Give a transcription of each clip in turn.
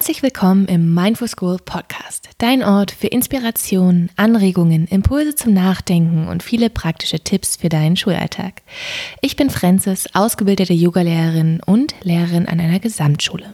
Herzlich willkommen im Mindful School Podcast, dein Ort für Inspiration, Anregungen, Impulse zum Nachdenken und viele praktische Tipps für deinen Schulalltag. Ich bin Francis, ausgebildete Yogalehrerin und Lehrerin an einer Gesamtschule.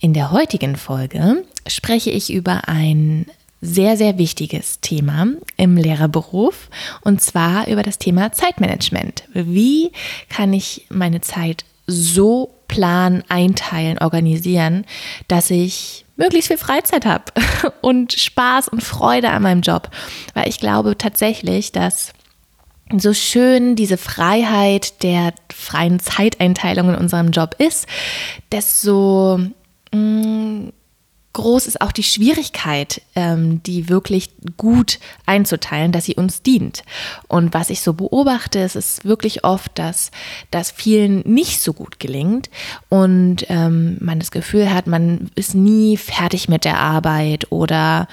In der heutigen Folge spreche ich über ein sehr, sehr wichtiges Thema im Lehrerberuf und zwar über das Thema Zeitmanagement. Wie kann ich meine Zeit so planen, einteilen, organisieren, dass ich möglichst viel Freizeit habe und Spaß und Freude an meinem Job. Weil ich glaube tatsächlich, dass so schön diese Freiheit der freien Zeiteinteilung in unserem Job ist, desto mh, mm, groß ist auch die Schwierigkeit, ähm, die wirklich gut einzuteilen, dass sie uns dient. Und was ich so beobachte, ist es wirklich oft, dass das vielen nicht so gut gelingt und ähm, man das Gefühl hat, man ist nie fertig mit der Arbeit oder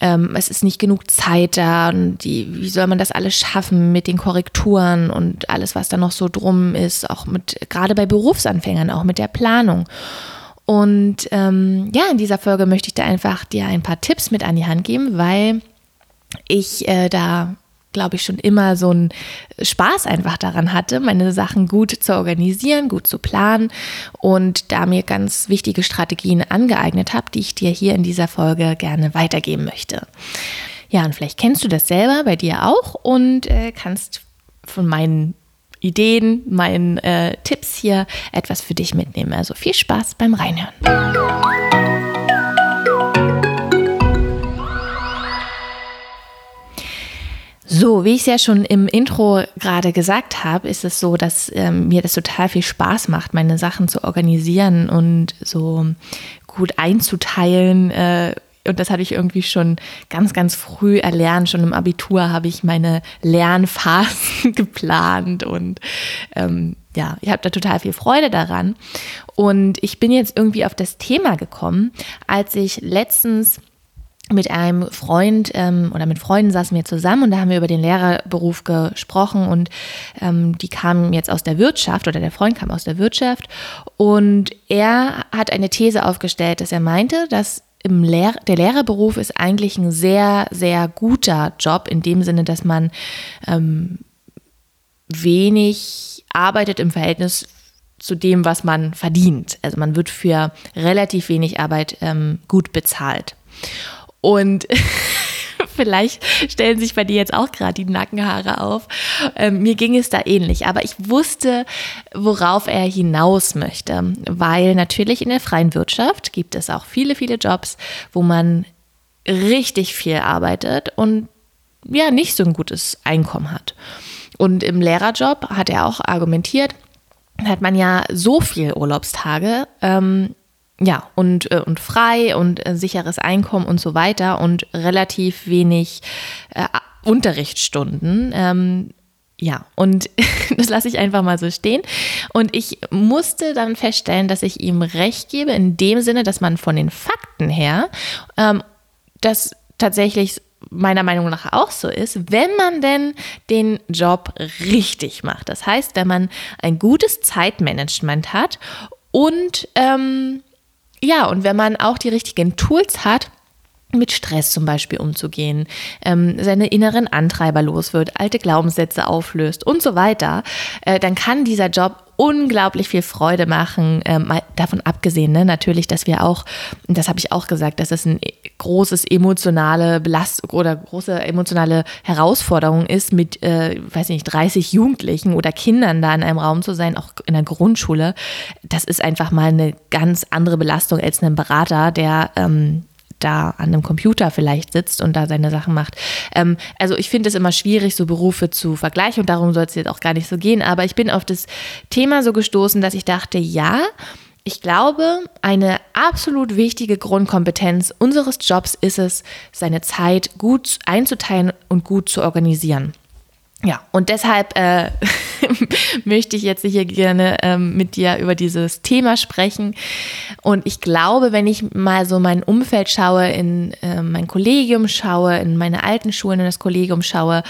ähm, es ist nicht genug Zeit da und die, wie soll man das alles schaffen mit den Korrekturen und alles, was da noch so drum ist, auch mit, gerade bei Berufsanfängern, auch mit der Planung. Und ähm, ja, in dieser Folge möchte ich da einfach dir ein paar Tipps mit an die Hand geben, weil ich äh, da glaube ich, schon immer so einen Spaß einfach daran hatte, meine Sachen gut zu organisieren, gut zu planen und da mir ganz wichtige Strategien angeeignet habe, die ich dir hier in dieser Folge gerne weitergeben möchte. Ja, und vielleicht kennst du das selber bei dir auch und äh, kannst von meinen Ideen, meinen äh, Tipps hier etwas für dich mitnehmen. Also viel Spaß beim Reinhören. So, wie ich es ja schon im Intro gerade gesagt habe, ist es so, dass ähm, mir das total viel Spaß macht, meine Sachen zu organisieren und so gut einzuteilen. Äh, und das hatte ich irgendwie schon ganz, ganz früh erlernt. Schon im Abitur habe ich meine Lernphasen geplant und ähm, ja, ich habe da total viel Freude daran. Und ich bin jetzt irgendwie auf das Thema gekommen, als ich letztens mit einem Freund ähm, oder mit Freunden saßen wir zusammen und da haben wir über den Lehrerberuf gesprochen und ähm, die kamen jetzt aus der Wirtschaft oder der Freund kam aus der Wirtschaft und er hat eine These aufgestellt, dass er meinte, dass Lehr der Lehrerberuf ist eigentlich ein sehr, sehr guter Job in dem Sinne, dass man ähm, wenig arbeitet im Verhältnis zu dem, was man verdient. Also man wird für relativ wenig Arbeit ähm, gut bezahlt. Und vielleicht stellen sich bei dir jetzt auch gerade die Nackenhaare auf. Ähm, mir ging es da ähnlich, aber ich wusste, worauf er hinaus möchte, weil natürlich in der freien Wirtschaft gibt es auch viele, viele Jobs, wo man richtig viel arbeitet und ja, nicht so ein gutes Einkommen hat. Und im Lehrerjob hat er auch argumentiert, hat man ja so viel Urlaubstage, ähm, ja, und, äh, und frei und äh, sicheres Einkommen und so weiter und relativ wenig äh, Unterrichtsstunden. Ähm, ja, und das lasse ich einfach mal so stehen. Und ich musste dann feststellen, dass ich ihm recht gebe, in dem Sinne, dass man von den Fakten her ähm, das tatsächlich meiner Meinung nach auch so ist, wenn man denn den Job richtig macht. Das heißt, wenn man ein gutes Zeitmanagement hat und ähm, ja, und wenn man auch die richtigen Tools hat, mit Stress zum Beispiel umzugehen, ähm, seine inneren Antreiber los wird, alte Glaubenssätze auflöst und so weiter, äh, dann kann dieser Job unglaublich viel Freude machen. Ähm, mal davon abgesehen, ne, natürlich, dass wir auch, das habe ich auch gesagt, dass es ein großes emotionale Belastung oder große emotionale Herausforderung ist, mit, äh, weiß nicht, 30 Jugendlichen oder Kindern da in einem Raum zu sein, auch in der Grundschule. Das ist einfach mal eine ganz andere Belastung als ein Berater, der ähm, da an einem Computer vielleicht sitzt und da seine Sachen macht. Ähm, also ich finde es immer schwierig, so Berufe zu vergleichen und darum soll es jetzt auch gar nicht so gehen. Aber ich bin auf das Thema so gestoßen, dass ich dachte, ja, ich glaube, eine absolut wichtige Grundkompetenz unseres Jobs ist es, seine Zeit gut einzuteilen und gut zu organisieren. Ja, und deshalb äh, möchte ich jetzt hier gerne ähm, mit dir über dieses Thema sprechen. Und ich glaube, wenn ich mal so mein Umfeld schaue, in äh, mein Kollegium schaue, in meine alten Schulen in das Kollegium schaue,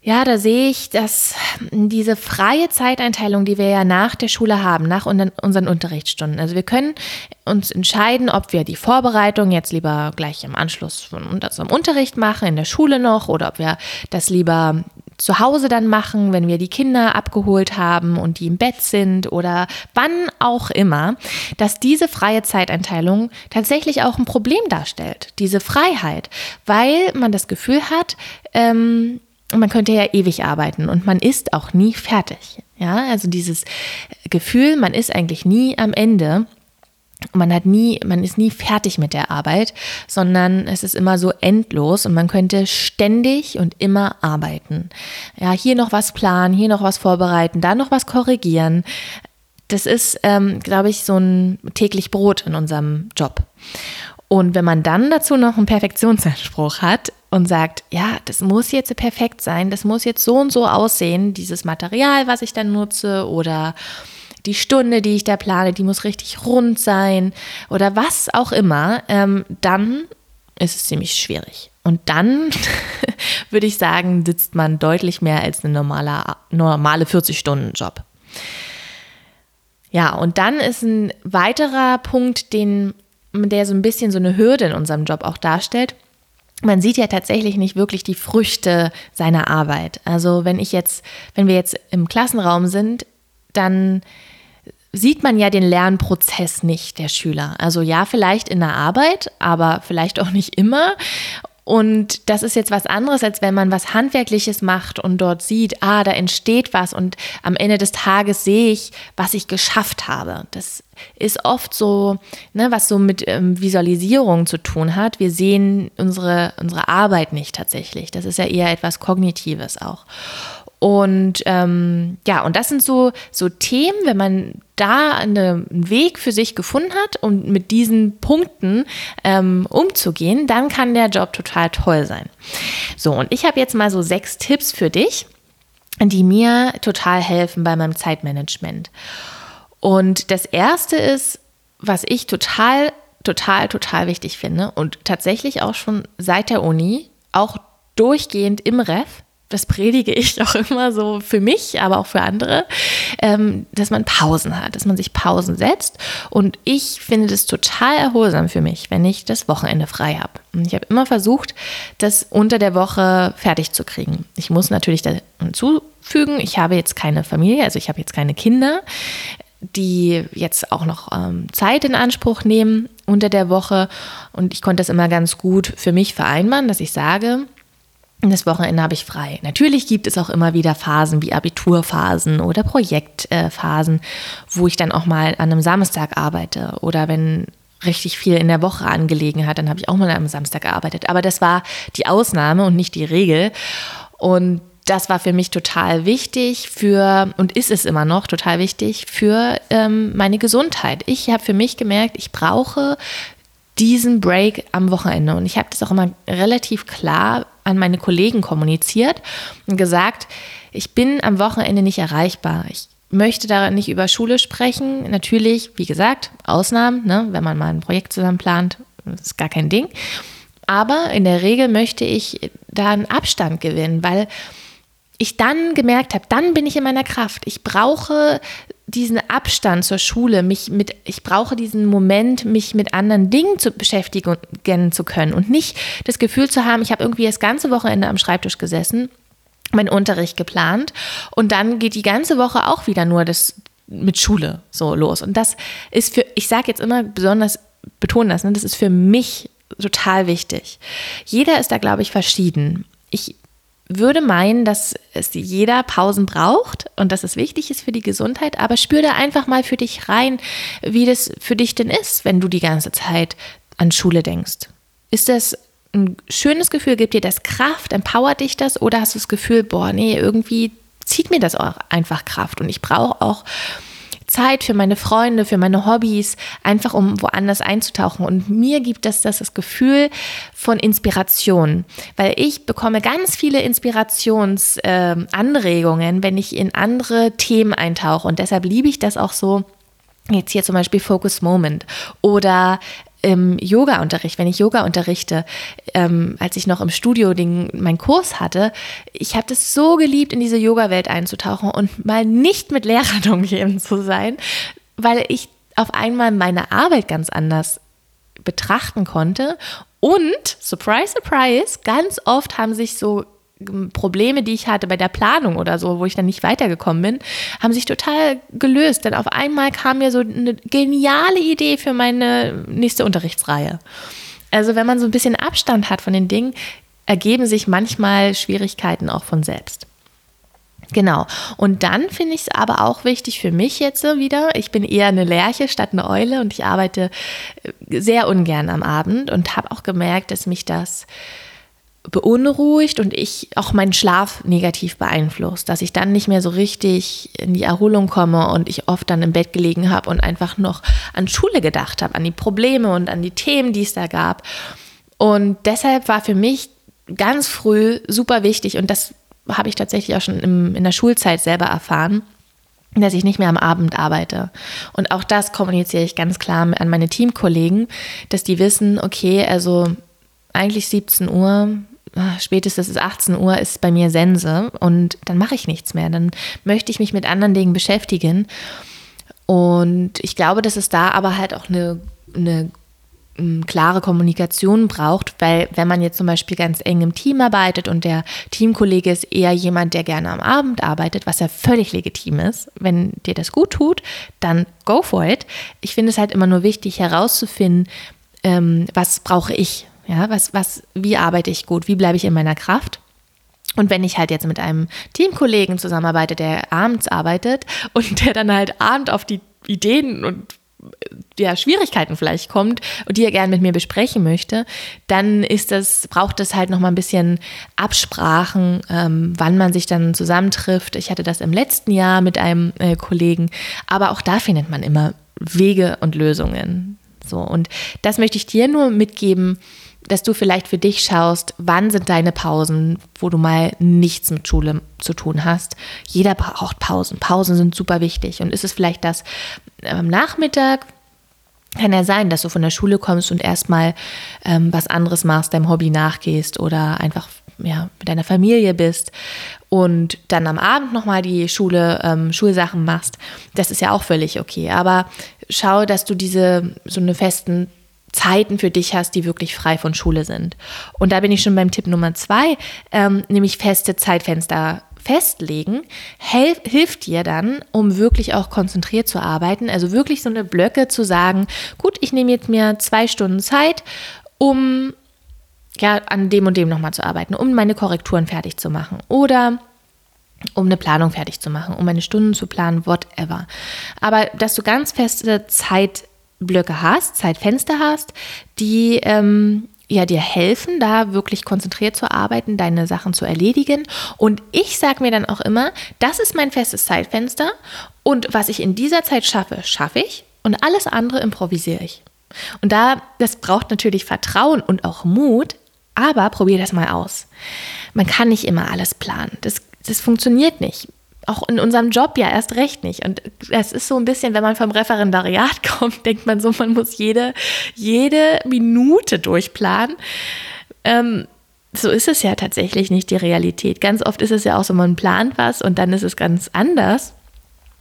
ja, da sehe ich, dass diese freie Zeiteinteilung, die wir ja nach der Schule haben, nach unseren Unterrichtsstunden, also wir können uns entscheiden, ob wir die Vorbereitung jetzt lieber gleich im Anschluss von unserem Unterricht machen, in der Schule noch, oder ob wir das lieber zu Hause dann machen, wenn wir die Kinder abgeholt haben und die im Bett sind oder wann auch immer, dass diese freie Zeiteinteilung tatsächlich auch ein Problem darstellt, diese Freiheit, weil man das Gefühl hat, ähm, man könnte ja ewig arbeiten und man ist auch nie fertig. Ja, also dieses Gefühl, man ist eigentlich nie am Ende. Man hat nie, man ist nie fertig mit der Arbeit, sondern es ist immer so endlos und man könnte ständig und immer arbeiten. Ja, hier noch was planen, hier noch was vorbereiten, da noch was korrigieren. Das ist, ähm, glaube ich, so ein täglich Brot in unserem Job. Und wenn man dann dazu noch einen Perfektionsanspruch hat und sagt, ja, das muss jetzt perfekt sein, das muss jetzt so und so aussehen, dieses Material, was ich dann nutze oder die Stunde, die ich da plane, die muss richtig rund sein oder was auch immer, ähm, dann ist es ziemlich schwierig. Und dann würde ich sagen, sitzt man deutlich mehr als ein normaler, normale 40-Stunden-Job. Ja, und dann ist ein weiterer Punkt, den der so ein bisschen so eine Hürde in unserem Job auch darstellt. Man sieht ja tatsächlich nicht wirklich die Früchte seiner Arbeit. Also wenn ich jetzt, wenn wir jetzt im Klassenraum sind, dann sieht man ja den Lernprozess nicht der Schüler. Also ja, vielleicht in der Arbeit, aber vielleicht auch nicht immer. Und das ist jetzt was anderes, als wenn man was Handwerkliches macht und dort sieht, ah, da entsteht was und am Ende des Tages sehe ich, was ich geschafft habe. Das ist oft so, ne, was so mit ähm, Visualisierung zu tun hat. Wir sehen unsere, unsere Arbeit nicht tatsächlich. Das ist ja eher etwas Kognitives auch. Und ähm, ja, und das sind so, so Themen, wenn man da eine, einen Weg für sich gefunden hat und um mit diesen Punkten ähm, umzugehen, dann kann der Job total toll sein. So, und ich habe jetzt mal so sechs Tipps für dich, die mir total helfen bei meinem Zeitmanagement. Und das erste ist, was ich total, total, total wichtig finde und tatsächlich auch schon seit der Uni, auch durchgehend im Ref, das predige ich auch immer so für mich, aber auch für andere, ähm, dass man Pausen hat, dass man sich Pausen setzt. Und ich finde das total erholsam für mich, wenn ich das Wochenende frei habe. Und ich habe immer versucht, das unter der Woche fertig zu kriegen. Ich muss natürlich hinzufügen, ich habe jetzt keine Familie, also ich habe jetzt keine Kinder die jetzt auch noch ähm, Zeit in Anspruch nehmen unter der Woche. Und ich konnte das immer ganz gut für mich vereinbaren, dass ich sage, das Wochenende habe ich frei. Natürlich gibt es auch immer wieder Phasen wie Abiturphasen oder Projektphasen, wo ich dann auch mal an einem Samstag arbeite oder wenn richtig viel in der Woche angelegen hat, dann habe ich auch mal am Samstag gearbeitet. Aber das war die Ausnahme und nicht die Regel. Und das war für mich total wichtig für, und ist es immer noch total wichtig, für ähm, meine Gesundheit. Ich habe für mich gemerkt, ich brauche diesen Break am Wochenende. Und ich habe das auch immer relativ klar an meine Kollegen kommuniziert und gesagt, ich bin am Wochenende nicht erreichbar. Ich möchte da nicht über Schule sprechen. Natürlich, wie gesagt, Ausnahmen, ne, wenn man mal ein Projekt zusammen plant, ist gar kein Ding. Aber in der Regel möchte ich da einen Abstand gewinnen, weil ich dann gemerkt habe, dann bin ich in meiner Kraft. Ich brauche diesen Abstand zur Schule, mich mit, ich brauche diesen Moment, mich mit anderen Dingen zu beschäftigen zu können und nicht das Gefühl zu haben, ich habe irgendwie das ganze Wochenende am Schreibtisch gesessen, meinen Unterricht geplant und dann geht die ganze Woche auch wieder nur das mit Schule so los. Und das ist für, ich sage jetzt immer besonders, betone das, ne, das ist für mich total wichtig. Jeder ist da, glaube ich, verschieden. Ich würde meinen, dass es jeder Pausen braucht und dass es wichtig ist für die Gesundheit, aber spür da einfach mal für dich rein, wie das für dich denn ist, wenn du die ganze Zeit an Schule denkst. Ist das ein schönes Gefühl, gibt dir das Kraft, empowert dich das? Oder hast du das Gefühl, boah, nee, irgendwie zieht mir das auch einfach Kraft? Und ich brauche auch Zeit für meine Freunde, für meine Hobbys, einfach um woanders einzutauchen. Und mir gibt das das, das Gefühl von Inspiration, weil ich bekomme ganz viele Inspirationsanregungen, äh, wenn ich in andere Themen eintauche. Und deshalb liebe ich das auch so. Jetzt hier zum Beispiel Focus Moment oder im Yoga-Unterricht, wenn ich Yoga unterrichte, ähm, als ich noch im Studio den, meinen Kurs hatte, ich habe das so geliebt, in diese Yoga-Welt einzutauchen und mal nicht mit Lehrern umgeben zu sein, weil ich auf einmal meine Arbeit ganz anders betrachten konnte. Und, surprise, surprise, ganz oft haben sich so Probleme, die ich hatte bei der Planung oder so, wo ich dann nicht weitergekommen bin, haben sich total gelöst. Denn auf einmal kam mir so eine geniale Idee für meine nächste Unterrichtsreihe. Also wenn man so ein bisschen Abstand hat von den Dingen, ergeben sich manchmal Schwierigkeiten auch von selbst. Genau. Und dann finde ich es aber auch wichtig für mich jetzt wieder. Ich bin eher eine Lerche statt eine Eule und ich arbeite äh, sehr ungern am Abend und habe auch gemerkt, dass mich das beunruhigt und ich auch meinen Schlaf negativ beeinflusst, dass ich dann nicht mehr so richtig in die Erholung komme und ich oft dann im Bett gelegen habe und einfach noch an Schule gedacht habe, an die Probleme und an die Themen, die es da gab. Und deshalb war für mich ganz früh super wichtig und das habe ich tatsächlich auch schon im, in der Schulzeit selber erfahren, dass ich nicht mehr am Abend arbeite. Und auch das kommuniziere ich ganz klar an meine Teamkollegen, dass die wissen, okay, also eigentlich 17 Uhr spätestens 18 Uhr ist bei mir Sense und dann mache ich nichts mehr. Dann möchte ich mich mit anderen Dingen beschäftigen. Und ich glaube, dass es da aber halt auch eine, eine mm, klare Kommunikation braucht, weil wenn man jetzt zum Beispiel ganz eng im Team arbeitet und der Teamkollege ist eher jemand, der gerne am Abend arbeitet, was ja völlig legitim ist, wenn dir das gut tut, dann go for it. Ich finde es halt immer nur wichtig herauszufinden, ähm, was brauche ich, ja, was, was, wie arbeite ich gut? Wie bleibe ich in meiner Kraft? Und wenn ich halt jetzt mit einem Teamkollegen zusammenarbeite, der abends arbeitet und der dann halt abend auf die Ideen und ja, Schwierigkeiten vielleicht kommt und die er gerne mit mir besprechen möchte, dann ist das, braucht es halt nochmal ein bisschen Absprachen, ähm, wann man sich dann zusammentrifft. Ich hatte das im letzten Jahr mit einem äh, Kollegen, aber auch da findet man immer Wege und Lösungen. So, und das möchte ich dir nur mitgeben, dass du vielleicht für dich schaust, wann sind deine Pausen, wo du mal nichts mit Schule zu tun hast. Jeder braucht Pausen. Pausen sind super wichtig. Und ist es vielleicht das am ähm, Nachmittag? Kann ja sein, dass du von der Schule kommst und erstmal ähm, was anderes machst, deinem Hobby nachgehst oder einfach ja, mit deiner Familie bist und dann am Abend nochmal die Schule, ähm, Schulsachen machst. Das ist ja auch völlig okay. Aber schau, dass du diese so eine festen Zeiten für dich hast, die wirklich frei von Schule sind. Und da bin ich schon beim Tipp Nummer zwei, ähm, nämlich feste Zeitfenster festlegen, helf, hilft dir dann, um wirklich auch konzentriert zu arbeiten. Also wirklich so eine Blöcke zu sagen, gut, ich nehme jetzt mir zwei Stunden Zeit, um ja, an dem und dem nochmal zu arbeiten, um meine Korrekturen fertig zu machen. Oder um eine Planung fertig zu machen, um meine Stunden zu planen, whatever. Aber dass du ganz feste Zeit Blöcke hast, Zeitfenster hast, die ähm, ja dir helfen, da wirklich konzentriert zu arbeiten, deine Sachen zu erledigen. Und ich sage mir dann auch immer, das ist mein festes Zeitfenster und was ich in dieser Zeit schaffe, schaffe ich und alles andere improvisiere ich. Und da, das braucht natürlich Vertrauen und auch Mut, aber probier das mal aus. Man kann nicht immer alles planen. Das, das funktioniert nicht auch in unserem Job ja erst recht nicht. Und es ist so ein bisschen, wenn man vom Referendariat kommt, denkt man so, man muss jede, jede Minute durchplanen. Ähm, so ist es ja tatsächlich nicht die Realität. Ganz oft ist es ja auch so, man plant was und dann ist es ganz anders.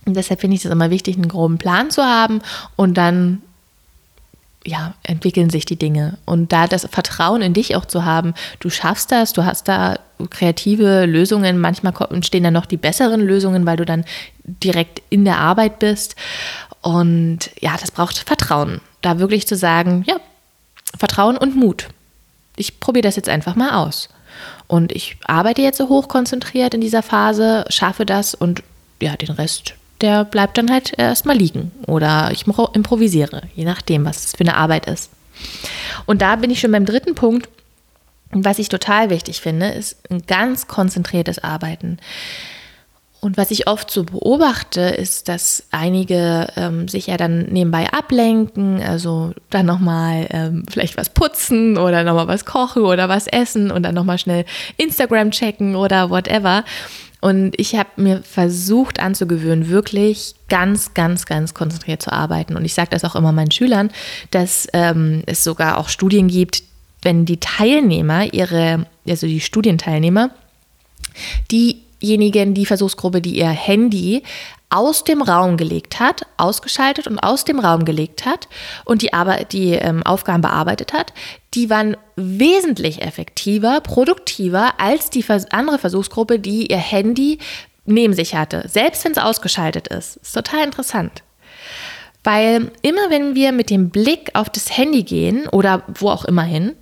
Und deshalb finde ich es immer wichtig, einen groben Plan zu haben und dann ja, entwickeln sich die Dinge. Und da das Vertrauen in dich auch zu haben, du schaffst das, du hast da kreative Lösungen, manchmal entstehen dann noch die besseren Lösungen, weil du dann direkt in der Arbeit bist. Und ja, das braucht Vertrauen. Da wirklich zu sagen, ja, Vertrauen und Mut. Ich probiere das jetzt einfach mal aus. Und ich arbeite jetzt so hochkonzentriert in dieser Phase, schaffe das und ja, den Rest der bleibt dann halt erstmal liegen oder ich improvisiere, je nachdem, was es für eine Arbeit ist. Und da bin ich schon beim dritten Punkt. Was ich total wichtig finde, ist ein ganz konzentriertes Arbeiten. Und was ich oft so beobachte, ist, dass einige ähm, sich ja dann nebenbei ablenken, also dann nochmal ähm, vielleicht was putzen oder nochmal was kochen oder was essen und dann nochmal schnell Instagram checken oder whatever. Und ich habe mir versucht anzugewöhnen, wirklich ganz, ganz, ganz konzentriert zu arbeiten. Und ich sage das auch immer meinen Schülern, dass ähm, es sogar auch Studien gibt, wenn die Teilnehmer, ihre, also die Studienteilnehmer, diejenigen, die Versuchsgruppe, die ihr Handy aus dem Raum gelegt hat, ausgeschaltet und aus dem Raum gelegt hat und die, Arbeit, die ähm, Aufgaben bearbeitet hat, die waren wesentlich effektiver, produktiver als die andere Versuchsgruppe, die ihr Handy neben sich hatte, selbst wenn es ausgeschaltet ist. ist total interessant. Weil immer wenn wir mit dem Blick auf das Handy gehen oder wo auch immer hin,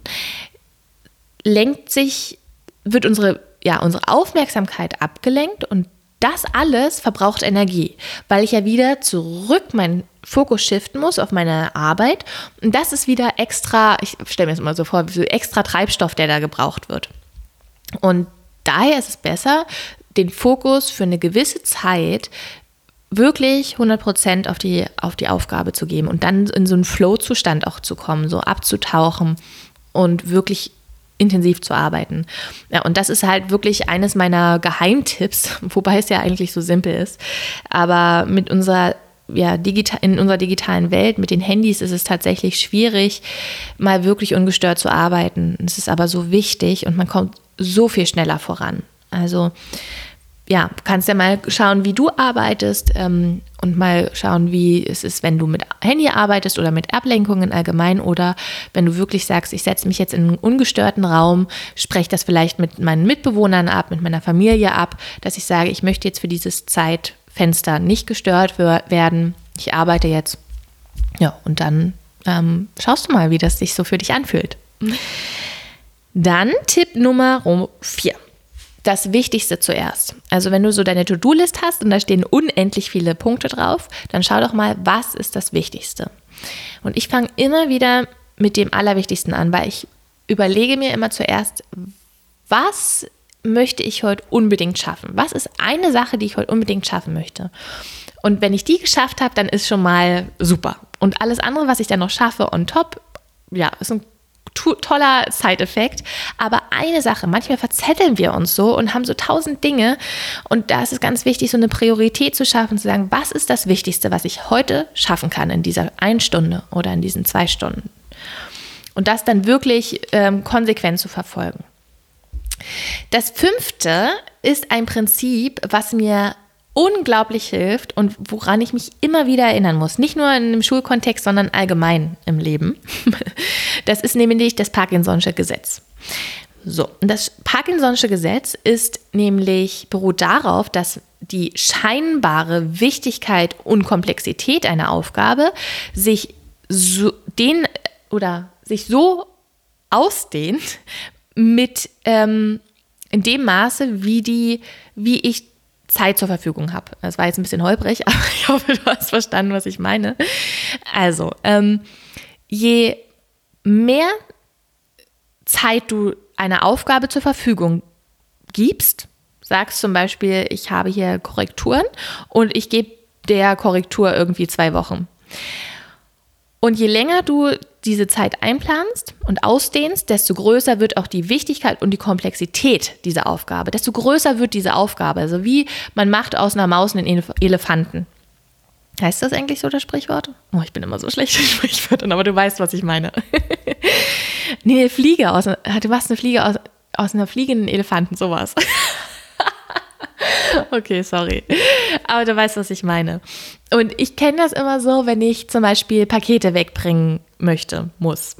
lenkt sich, wird unsere, ja, unsere Aufmerksamkeit abgelenkt und das alles verbraucht Energie, weil ich ja wieder zurück meinen Fokus shiften muss auf meine Arbeit. Und das ist wieder extra, ich stelle mir das immer so vor, so extra Treibstoff, der da gebraucht wird. Und daher ist es besser, den Fokus für eine gewisse Zeit wirklich 100% auf die, auf die Aufgabe zu geben und dann in so einen Flow-Zustand auch zu kommen, so abzutauchen und wirklich intensiv zu arbeiten. Ja, und das ist halt wirklich eines meiner Geheimtipps, wobei es ja eigentlich so simpel ist. Aber mit unserer ja, digital, in unserer digitalen Welt mit den Handys ist es tatsächlich schwierig, mal wirklich ungestört zu arbeiten. Es ist aber so wichtig und man kommt so viel schneller voran. Also ja, kannst ja mal schauen, wie du arbeitest ähm, und mal schauen, wie es ist, wenn du mit Handy arbeitest oder mit Ablenkungen allgemein oder wenn du wirklich sagst, ich setze mich jetzt in einen ungestörten Raum, spreche das vielleicht mit meinen Mitbewohnern ab, mit meiner Familie ab, dass ich sage, ich möchte jetzt für dieses Zeitfenster nicht gestört werden. Ich arbeite jetzt. Ja, und dann ähm, schaust du mal, wie das sich so für dich anfühlt. Dann Tipp Nummer 4 das Wichtigste zuerst. Also wenn du so deine To-Do-List hast und da stehen unendlich viele Punkte drauf, dann schau doch mal, was ist das Wichtigste. Und ich fange immer wieder mit dem Allerwichtigsten an, weil ich überlege mir immer zuerst, was möchte ich heute unbedingt schaffen? Was ist eine Sache, die ich heute unbedingt schaffen möchte? Und wenn ich die geschafft habe, dann ist schon mal super. Und alles andere, was ich dann noch schaffe on top, ja, ist ein toller Side-Effekt. Aber eine Sache, manchmal verzetteln wir uns so und haben so tausend Dinge. Und da ist es ganz wichtig, so eine Priorität zu schaffen, zu sagen, was ist das Wichtigste, was ich heute schaffen kann in dieser einen Stunde oder in diesen zwei Stunden. Und das dann wirklich ähm, konsequent zu verfolgen. Das fünfte ist ein Prinzip, was mir unglaublich hilft und woran ich mich immer wieder erinnern muss. Nicht nur in einem Schulkontext, sondern allgemein im Leben. Das ist nämlich das Parkinson'sche Gesetz. So, das Parkinson'sche Gesetz ist nämlich, beruht darauf, dass die scheinbare Wichtigkeit und Komplexität einer Aufgabe sich so den oder sich so ausdehnt mit ähm, in dem Maße, wie die, wie ich Zeit zur Verfügung habe. Das war jetzt ein bisschen holprig, aber ich hoffe, du hast verstanden, was ich meine. Also, ähm, je mehr Zeit du einer Aufgabe zur Verfügung gibst, sagst zum Beispiel, ich habe hier Korrekturen und ich gebe der Korrektur irgendwie zwei Wochen. Und je länger du diese Zeit einplanst und ausdehnst, desto größer wird auch die Wichtigkeit und die Komplexität dieser Aufgabe. Desto größer wird diese Aufgabe. Also wie man macht aus einer Maus einen Elefanten. Heißt das eigentlich so das Sprichwort? Oh, ich bin immer so schlecht in Sprichwörtern, aber du weißt, was ich meine. nee, Fliege aus, du machst eine Fliege aus, aus einer fliegenden Elefanten, sowas. okay, sorry. Aber du weißt, was ich meine. Und ich kenne das immer so, wenn ich zum Beispiel Pakete wegbringen möchte, muss.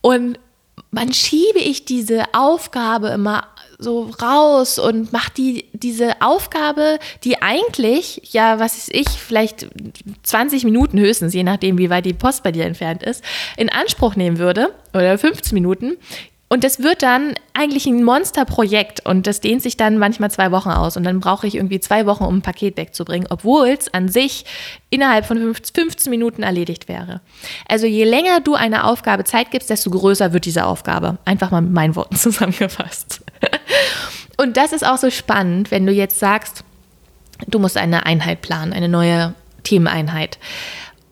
Und man schiebe ich diese Aufgabe immer so raus und mache die, diese Aufgabe, die eigentlich, ja, was ist ich, vielleicht 20 Minuten höchstens, je nachdem, wie weit die Post bei dir entfernt ist, in Anspruch nehmen würde, oder 15 Minuten, und das wird dann eigentlich ein Monsterprojekt und das dehnt sich dann manchmal zwei Wochen aus und dann brauche ich irgendwie zwei Wochen, um ein Paket wegzubringen, obwohl es an sich innerhalb von 15 Minuten erledigt wäre. Also je länger du einer Aufgabe Zeit gibst, desto größer wird diese Aufgabe. Einfach mal mit meinen Worten zusammengefasst. Und das ist auch so spannend, wenn du jetzt sagst, du musst eine Einheit planen, eine neue Themeneinheit.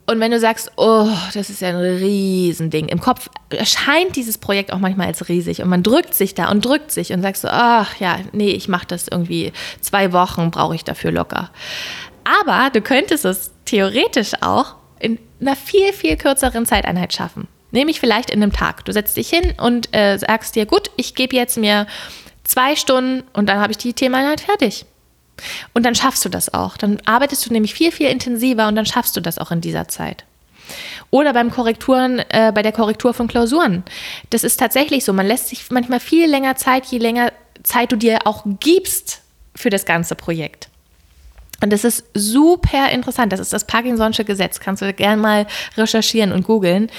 Und wenn du sagst, oh, das ist ja ein Riesending, im Kopf erscheint dieses Projekt auch manchmal als riesig und man drückt sich da und drückt sich und sagst so, ach ja, nee, ich mache das irgendwie, zwei Wochen brauche ich dafür locker. Aber du könntest es theoretisch auch in einer viel, viel kürzeren Zeiteinheit schaffen. Nämlich vielleicht in einem Tag. Du setzt dich hin und äh, sagst dir, gut, ich gebe jetzt mir zwei Stunden und dann habe ich die Themeneinheit fertig. Und dann schaffst du das auch. Dann arbeitest du nämlich viel, viel intensiver und dann schaffst du das auch in dieser Zeit. Oder beim Korrekturen, äh, bei der Korrektur von Klausuren. Das ist tatsächlich so. Man lässt sich manchmal viel länger Zeit, je länger Zeit du dir auch gibst für das ganze Projekt. Und das ist super interessant. Das ist das Parkinson'sche Gesetz. Kannst du gerne mal recherchieren und googeln.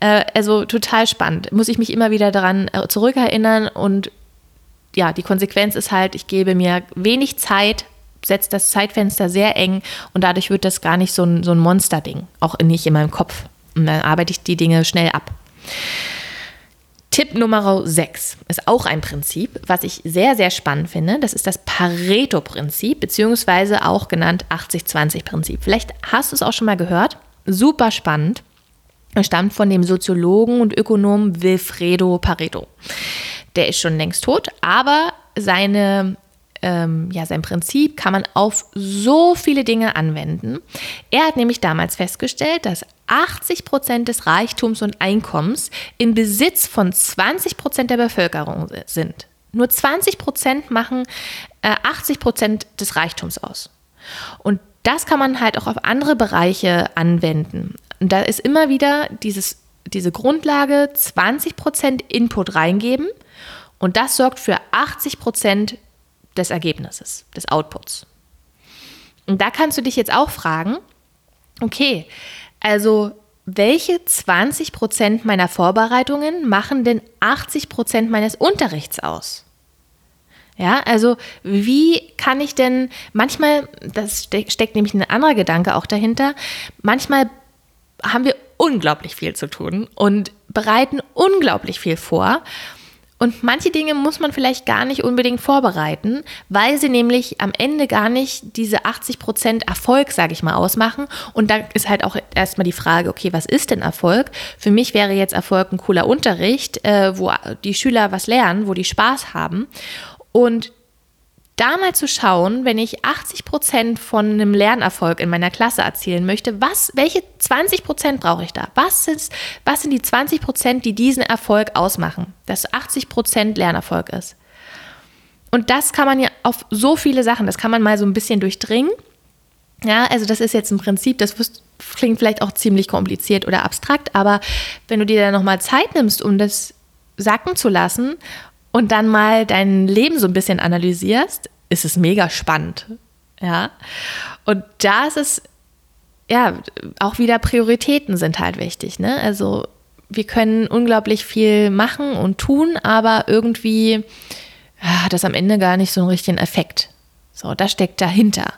Äh, also total spannend. Muss ich mich immer wieder daran äh, zurückerinnern und ja, die Konsequenz ist halt, ich gebe mir wenig Zeit, setze das Zeitfenster sehr eng und dadurch wird das gar nicht so ein, so ein Monsterding, auch nicht in meinem Kopf. Und dann arbeite ich die Dinge schnell ab. Tipp Nummer 6 ist auch ein Prinzip, was ich sehr, sehr spannend finde. Das ist das Pareto-Prinzip, beziehungsweise auch genannt 80-20-Prinzip. Vielleicht hast du es auch schon mal gehört. Super spannend. Stammt von dem Soziologen und Ökonom Wilfredo Pareto. Der ist schon längst tot, aber seine, ähm, ja, sein Prinzip kann man auf so viele Dinge anwenden. Er hat nämlich damals festgestellt, dass 80 Prozent des Reichtums und Einkommens in Besitz von 20 Prozent der Bevölkerung sind. Nur 20 Prozent machen äh, 80 Prozent des Reichtums aus. Und das kann man halt auch auf andere Bereiche anwenden. Und da ist immer wieder dieses, diese Grundlage, 20 Prozent Input reingeben und das sorgt für 80 Prozent des Ergebnisses, des Outputs. Und da kannst du dich jetzt auch fragen, okay, also welche 20 Prozent meiner Vorbereitungen machen denn 80 Prozent meines Unterrichts aus? Ja, also wie kann ich denn, manchmal, das steckt nämlich ein anderer Gedanke auch dahinter, manchmal haben wir unglaublich viel zu tun und bereiten unglaublich viel vor und manche Dinge muss man vielleicht gar nicht unbedingt vorbereiten, weil sie nämlich am Ende gar nicht diese 80% Erfolg, sage ich mal, ausmachen. Und da ist halt auch erstmal die Frage, okay, was ist denn Erfolg? Für mich wäre jetzt Erfolg ein cooler Unterricht, äh, wo die Schüler was lernen, wo die Spaß haben. Und da mal zu schauen, wenn ich 80 Prozent von einem Lernerfolg in meiner Klasse erzielen möchte, was, welche 20 Prozent brauche ich da? Was, ist, was sind die 20 Prozent, die diesen Erfolg ausmachen, dass 80 Prozent Lernerfolg ist? Und das kann man ja auf so viele Sachen, das kann man mal so ein bisschen durchdringen. Ja, also das ist jetzt ein Prinzip, das klingt vielleicht auch ziemlich kompliziert oder abstrakt, aber wenn du dir da nochmal Zeit nimmst, um das sacken zu lassen und dann mal dein Leben so ein bisschen analysierst, ist es mega spannend. Ja. Und da ist es, ja, auch wieder Prioritäten sind halt wichtig. Ne? Also wir können unglaublich viel machen und tun, aber irgendwie hat das am Ende gar nicht so einen richtigen Effekt. So, das steckt dahinter.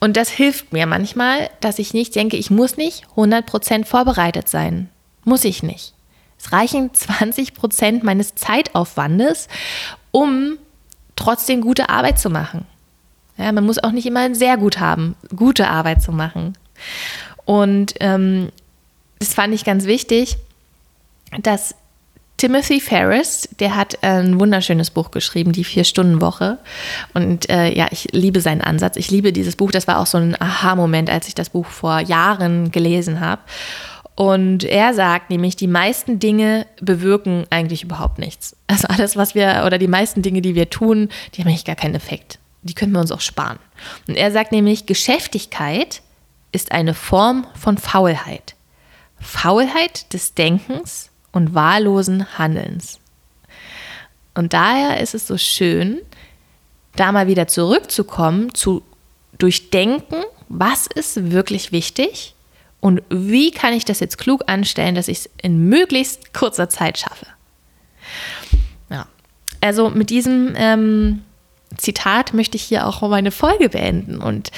Und das hilft mir manchmal, dass ich nicht denke, ich muss nicht 100% vorbereitet sein. Muss ich nicht. Es reichen 20 Prozent meines Zeitaufwandes, um trotzdem gute Arbeit zu machen. Ja, man muss auch nicht immer sehr gut haben, gute Arbeit zu machen. Und ähm, das fand ich ganz wichtig, dass Timothy Ferris, der hat ein wunderschönes Buch geschrieben, die Vier-Stunden-Woche. Und äh, ja, ich liebe seinen Ansatz. Ich liebe dieses Buch. Das war auch so ein Aha-Moment, als ich das Buch vor Jahren gelesen habe. Und er sagt nämlich, die meisten Dinge bewirken eigentlich überhaupt nichts. Also alles, was wir, oder die meisten Dinge, die wir tun, die haben eigentlich gar keinen Effekt. Die können wir uns auch sparen. Und er sagt nämlich, Geschäftigkeit ist eine Form von Faulheit. Faulheit des Denkens und wahllosen Handelns. Und daher ist es so schön, da mal wieder zurückzukommen, zu durchdenken, was ist wirklich wichtig und wie kann ich das jetzt klug anstellen, dass ich es in möglichst kurzer Zeit schaffe. Ja, also mit diesem ähm, Zitat möchte ich hier auch meine Folge beenden und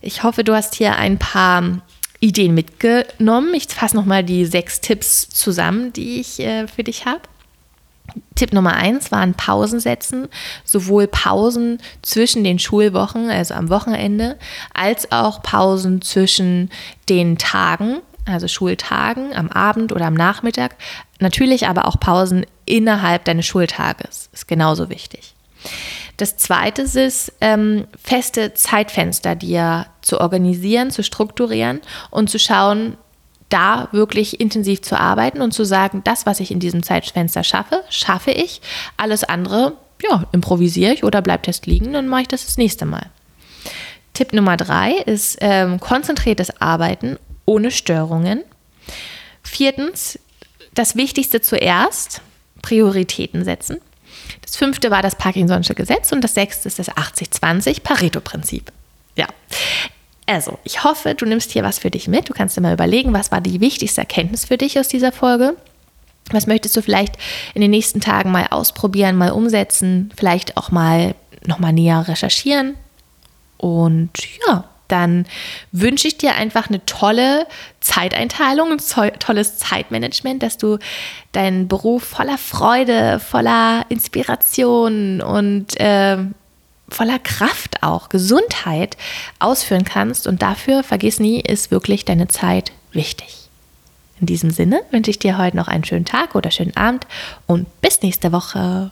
ich hoffe, du hast hier ein paar Ideen mitgenommen. Ich fasse nochmal die sechs Tipps zusammen, die ich äh, für dich habe. Tipp Nummer eins waren Pausen setzen, sowohl Pausen zwischen den Schulwochen, also am Wochenende, als auch Pausen zwischen den Tagen, also Schultagen am Abend oder am Nachmittag. Natürlich aber auch Pausen innerhalb deines Schultages ist genauso wichtig. Das zweite ist, ähm, feste Zeitfenster dir zu organisieren, zu strukturieren und zu schauen, da wirklich intensiv zu arbeiten und zu sagen, das, was ich in diesem Zeitfenster schaffe, schaffe ich. Alles andere, ja, improvisiere ich oder bleibt erst liegen, dann mache ich das das nächste Mal. Tipp Nummer drei ist ähm, konzentriertes Arbeiten ohne Störungen. Viertens, das Wichtigste zuerst, Prioritäten setzen. Das fünfte war das Parkinson'sche Gesetz und das sechste ist das 80-20 Pareto-Prinzip. Also, ich hoffe, du nimmst hier was für dich mit. Du kannst dir mal überlegen, was war die wichtigste Erkenntnis für dich aus dieser Folge? Was möchtest du vielleicht in den nächsten Tagen mal ausprobieren, mal umsetzen, vielleicht auch mal nochmal näher recherchieren? Und ja, dann wünsche ich dir einfach eine tolle Zeiteinteilung, ein tolles Zeitmanagement, dass du deinen Beruf voller Freude, voller Inspiration und äh, voller Kraft auch, Gesundheit ausführen kannst. Und dafür, vergiss nie, ist wirklich deine Zeit wichtig. In diesem Sinne wünsche ich dir heute noch einen schönen Tag oder schönen Abend und bis nächste Woche.